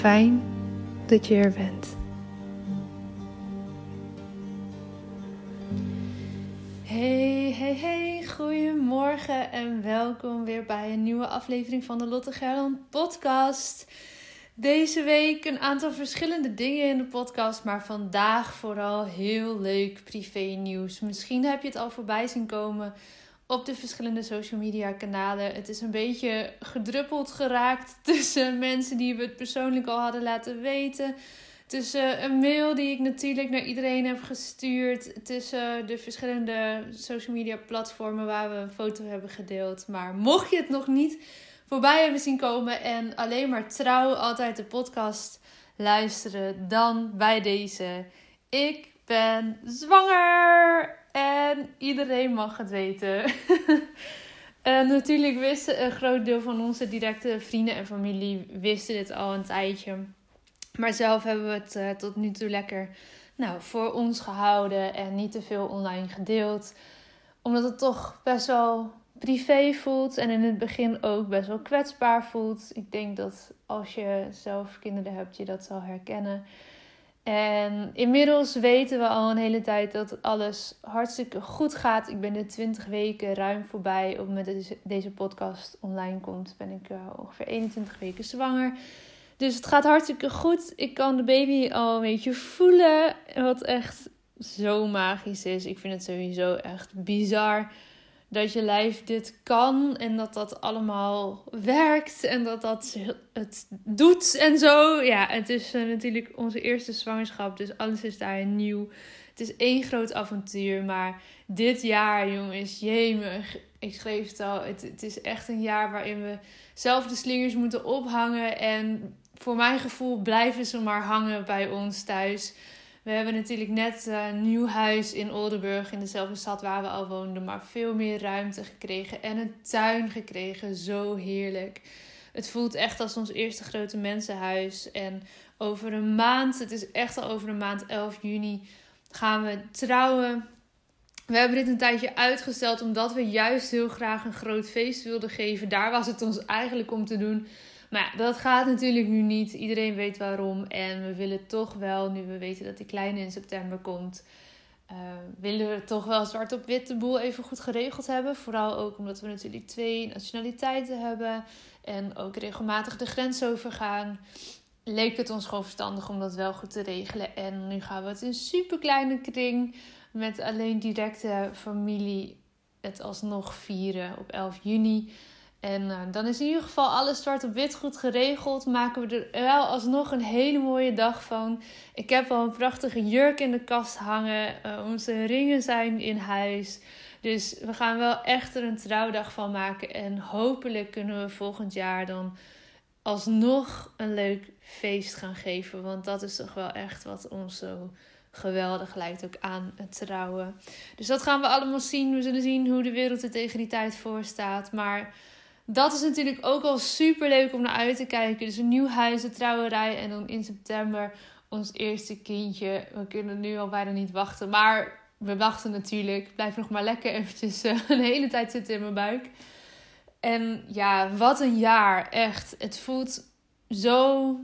Fijn dat je er bent. Hey, hey, hey, goedemorgen en welkom weer bij een nieuwe aflevering van de Lotte Gerland podcast. Deze week een aantal verschillende dingen in de podcast, maar vandaag vooral heel leuk privé nieuws. Misschien heb je het al voorbij zien komen op de verschillende social media kanalen. Het is een beetje gedruppeld geraakt tussen mensen die we het persoonlijk al hadden laten weten. Tussen een mail die ik natuurlijk naar iedereen heb gestuurd. Tussen de verschillende social media platformen waar we een foto hebben gedeeld. Maar mocht je het nog niet voorbij hebben zien komen en alleen maar trouw altijd de podcast luisteren, dan bij deze. Ik ben zwanger en iedereen mag het weten. en natuurlijk wisten een groot deel van onze directe vrienden en familie wisten dit al een tijdje. Maar zelf hebben we het uh, tot nu toe lekker nou, voor ons gehouden en niet te veel online gedeeld. Omdat het toch best wel privé voelt en in het begin ook best wel kwetsbaar voelt. Ik denk dat als je zelf kinderen hebt, je dat zal herkennen. En inmiddels weten we al een hele tijd dat alles hartstikke goed gaat. Ik ben de 20 weken ruim voorbij. Op het moment dat deze podcast online komt, ben ik uh, ongeveer 21 weken zwanger. Dus het gaat hartstikke goed. Ik kan de baby al een beetje voelen. Wat echt zo magisch is. Ik vind het sowieso echt bizar dat je lijf dit kan en dat dat allemaal werkt en dat dat het doet en zo. Ja, het is uh, natuurlijk onze eerste zwangerschap, dus alles is daar nieuw. Het is één groot avontuur, maar dit jaar, jongens, jemig. Ik schreef het al, het, het is echt een jaar waarin we zelf de slingers moeten ophangen. En voor mijn gevoel blijven ze maar hangen bij ons thuis. We hebben natuurlijk net eh, een nieuw huis in Oldenburg, in dezelfde stad waar we al woonden, maar veel meer ruimte gekregen en een tuin gekregen. Zo heerlijk. Het voelt echt als ons eerste grote mensenhuis. En over een maand, het is echt al over een maand, 11 juni, gaan we trouwen. We hebben dit een tijdje uitgesteld omdat we juist heel graag een groot feest wilden geven. Daar was het ons eigenlijk om te doen. Maar ja, dat gaat natuurlijk nu niet. Iedereen weet waarom. En we willen toch wel, nu we weten dat die kleine in september komt, uh, willen we toch wel zwart op wit de boel even goed geregeld hebben. Vooral ook omdat we natuurlijk twee nationaliteiten hebben. En ook regelmatig de grens overgaan. Leek het ons gewoon verstandig om dat wel goed te regelen. En nu gaan we het in super kleine kring met alleen directe familie het alsnog vieren op 11 juni. En uh, dan is in ieder geval alles zwart op wit goed geregeld. Maken we er wel alsnog een hele mooie dag van. Ik heb al een prachtige jurk in de kast hangen. Uh, onze ringen zijn in huis. Dus we gaan wel echt er een trouwdag van maken. En hopelijk kunnen we volgend jaar dan alsnog een leuk feest gaan geven. Want dat is toch wel echt wat ons zo geweldig lijkt ook aan het trouwen. Dus dat gaan we allemaal zien. We zullen zien hoe de wereld er tegen die tijd voor staat. Maar dat is natuurlijk ook al super leuk om naar uit te kijken. Dus een nieuw huis, de trouwerij en dan in september ons eerste kindje. We kunnen nu al bijna niet wachten. Maar we wachten natuurlijk. Blijf nog maar lekker eventjes uh, een hele tijd zitten in mijn buik. En ja, wat een jaar. Echt. Het voelt zo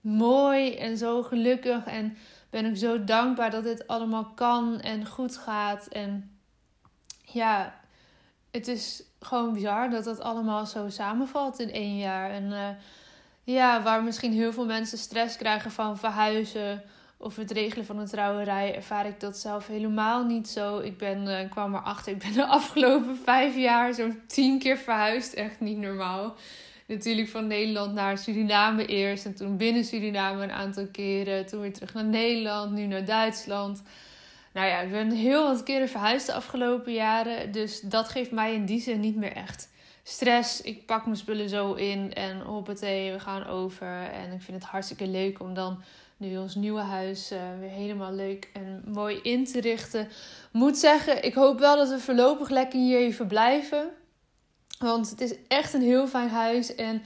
mooi en zo gelukkig. En ben ik zo dankbaar dat dit allemaal kan en goed gaat. En ja, het is gewoon bizar dat dat allemaal zo samenvalt in één jaar. En uh, ja, waar misschien heel veel mensen stress krijgen van verhuizen of het regelen van een trouwerij, ervaar ik dat zelf helemaal niet zo. Ik ben, uh, kwam erachter, ik ben de afgelopen vijf jaar zo'n tien keer verhuisd. Echt niet normaal. Natuurlijk van Nederland naar Suriname eerst. En toen binnen Suriname een aantal keren. Toen weer terug naar Nederland, nu naar Duitsland. Nou ja, ik ben heel wat keren verhuisd de afgelopen jaren. Dus dat geeft mij in die zin niet meer echt stress. Ik pak mijn spullen zo in en hoppatee, we gaan over. En ik vind het hartstikke leuk om dan nu ons nieuwe huis uh, weer helemaal leuk en mooi in te richten. Moet zeggen, ik hoop wel dat we voorlopig lekker hier even blijven. Want het is echt een heel fijn huis. En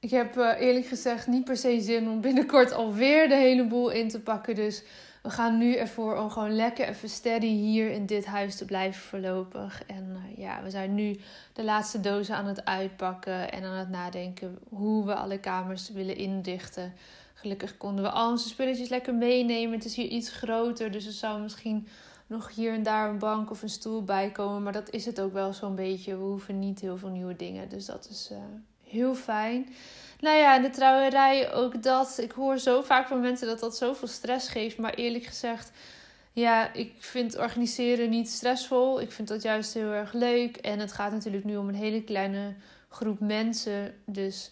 ik heb uh, eerlijk gezegd niet per se zin om binnenkort alweer de hele boel in te pakken. Dus we gaan nu ervoor om gewoon lekker even steady hier in dit huis te blijven voorlopig. En uh, ja, we zijn nu de laatste dozen aan het uitpakken en aan het nadenken hoe we alle kamers willen inrichten. Gelukkig konden we al onze spulletjes lekker meenemen. Het is hier iets groter, dus er zou misschien nog hier en daar een bank of een stoel bij komen. Maar dat is het ook wel zo'n beetje. We hoeven niet heel veel nieuwe dingen. Dus dat is uh, heel fijn. Nou ja, de trouwerij ook dat. Ik hoor zo vaak van mensen dat dat zoveel stress geeft. Maar eerlijk gezegd, ja, ik vind organiseren niet stressvol. Ik vind dat juist heel erg leuk. En het gaat natuurlijk nu om een hele kleine groep mensen. Dus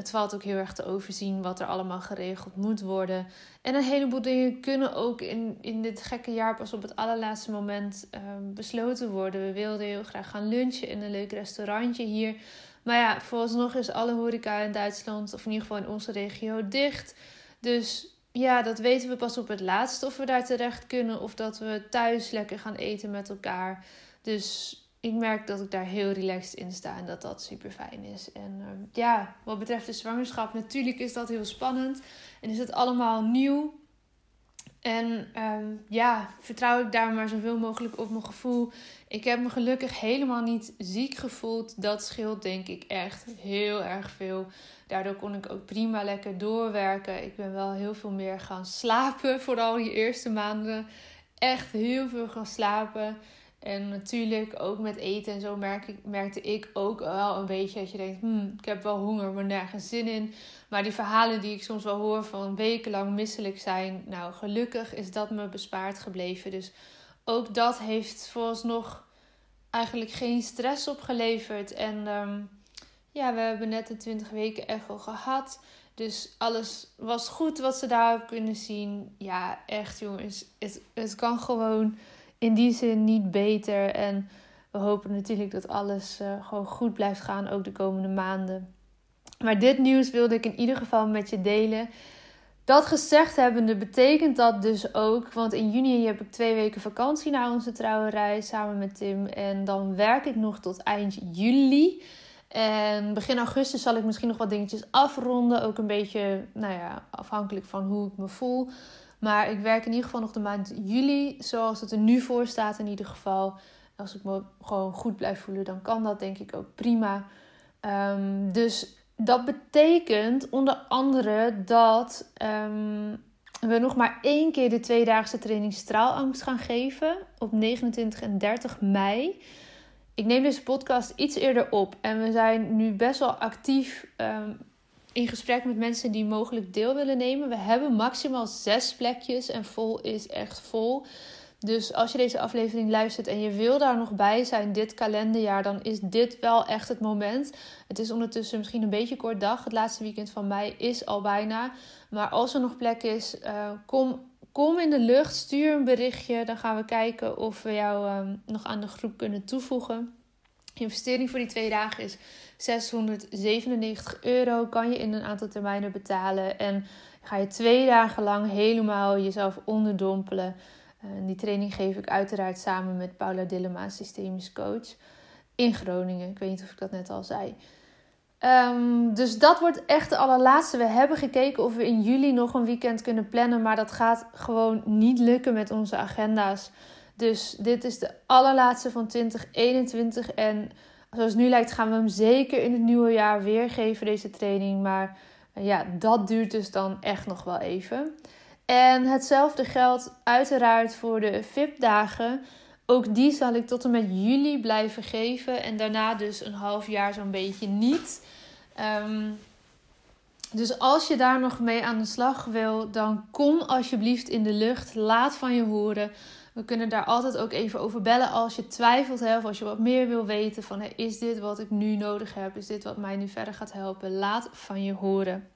het valt ook heel erg te overzien wat er allemaal geregeld moet worden. En een heleboel dingen kunnen ook in, in dit gekke jaar pas op het allerlaatste moment um, besloten worden. We wilden heel graag gaan lunchen in een leuk restaurantje hier. Maar ja, vooralsnog is alle horeca in Duitsland, of in ieder geval in onze regio, dicht. Dus ja, dat weten we pas op het laatst of we daar terecht kunnen. Of dat we thuis lekker gaan eten met elkaar. Dus ik merk dat ik daar heel relaxed in sta en dat dat super fijn is. En uh, ja, wat betreft de zwangerschap, natuurlijk is dat heel spannend en is het allemaal nieuw. En um, ja, vertrouw ik daar maar zoveel mogelijk op mijn gevoel. Ik heb me gelukkig helemaal niet ziek gevoeld. Dat scheelt denk ik echt heel erg veel. Daardoor kon ik ook prima lekker doorwerken. Ik ben wel heel veel meer gaan slapen, vooral die eerste maanden. Echt heel veel gaan slapen. En natuurlijk ook met eten en zo merk ik, merkte ik ook wel een beetje dat je denkt, hmm, ik heb wel honger, maar nergens zin in. Maar die verhalen die ik soms wel hoor van wekenlang misselijk zijn, nou gelukkig is dat me bespaard gebleven. Dus ook dat heeft vooralsnog eigenlijk geen stress opgeleverd. En um, ja, we hebben net de 20 weken echo gehad. Dus alles was goed wat ze daarop kunnen zien. Ja, echt jongens, het, het kan gewoon in die zin niet beter. En we hopen natuurlijk dat alles uh, gewoon goed blijft gaan, ook de komende maanden. Maar dit nieuws wilde ik in ieder geval met je delen. Dat gezegd hebbende betekent dat dus ook, want in juni heb ik twee weken vakantie na onze trouwerij samen met Tim. En dan werk ik nog tot eind juli. En begin augustus zal ik misschien nog wat dingetjes afronden. Ook een beetje, nou ja, afhankelijk van hoe ik me voel. Maar ik werk in ieder geval nog de maand juli zoals het er nu voor staat in ieder geval. Als ik me gewoon goed blijf voelen, dan kan dat denk ik ook prima. Um, dus dat betekent onder andere dat ehm, we nog maar één keer de tweedaagse training straalangst gaan geven op 29 en 30 mei. Ik neem deze podcast iets eerder op en we zijn nu best wel actief um, in gesprek met mensen die mogelijk deel willen nemen. We hebben maximaal zes plekjes en vol is echt vol. Dus als je deze aflevering luistert en je wil daar nog bij zijn dit kalenderjaar, dan is dit wel echt het moment. Het is ondertussen misschien een beetje kort dag. Het laatste weekend van mei is al bijna. Maar als er nog plek is, uh, kom, kom in de lucht. Stuur een berichtje. Dan gaan we kijken of we jou um, nog aan de groep kunnen toevoegen. De investering voor die twee dagen is 697 euro. Kan je in een aantal termijnen betalen. En ga je twee dagen lang helemaal jezelf onderdompelen. Uh, die training geef ik uiteraard samen met Paula Dillema, systemisch coach. In Groningen. Ik weet niet of ik dat net al zei. Um, dus dat wordt echt de allerlaatste. We hebben gekeken of we in juli nog een weekend kunnen plannen. Maar dat gaat gewoon niet lukken met onze agenda's. Dus dit is de allerlaatste van 2021. En zoals nu lijkt, gaan we hem zeker in het nieuwe jaar weer geven, deze training. Maar uh, ja, dat duurt dus dan echt nog wel even. En hetzelfde geldt uiteraard voor de VIP-dagen. Ook die zal ik tot en met juli blijven geven. En daarna dus een half jaar zo'n beetje niet. Um, dus als je daar nog mee aan de slag wil, dan kom alsjeblieft in de lucht. Laat van je horen. We kunnen daar altijd ook even over bellen als je twijfelt of als je wat meer wil weten van is dit wat ik nu nodig heb? Is dit wat mij nu verder gaat helpen? Laat van je horen.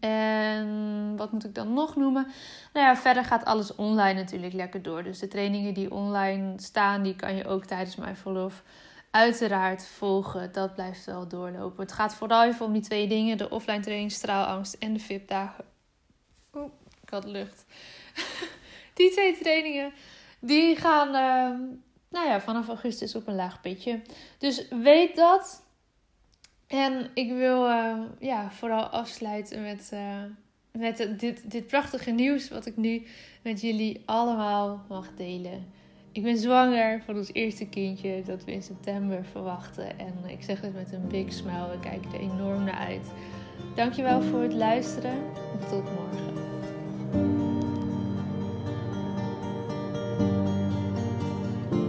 En wat moet ik dan nog noemen? Nou ja, verder gaat alles online natuurlijk lekker door. Dus de trainingen die online staan, die kan je ook tijdens mijn verlof uiteraard volgen. Dat blijft wel doorlopen. Het gaat vooral even om die twee dingen: de offline training straalangst en de VIP-dagen. Oeh, ik had lucht. die twee trainingen, die gaan uh, nou ja, vanaf augustus op een laag pitje. Dus weet dat. En ik wil uh, ja, vooral afsluiten met, uh, met dit, dit prachtige nieuws wat ik nu met jullie allemaal mag delen. Ik ben zwanger van ons eerste kindje dat we in september verwachten. En ik zeg het met een big smile. We kijken er enorm naar uit. Dankjewel voor het luisteren. En tot morgen.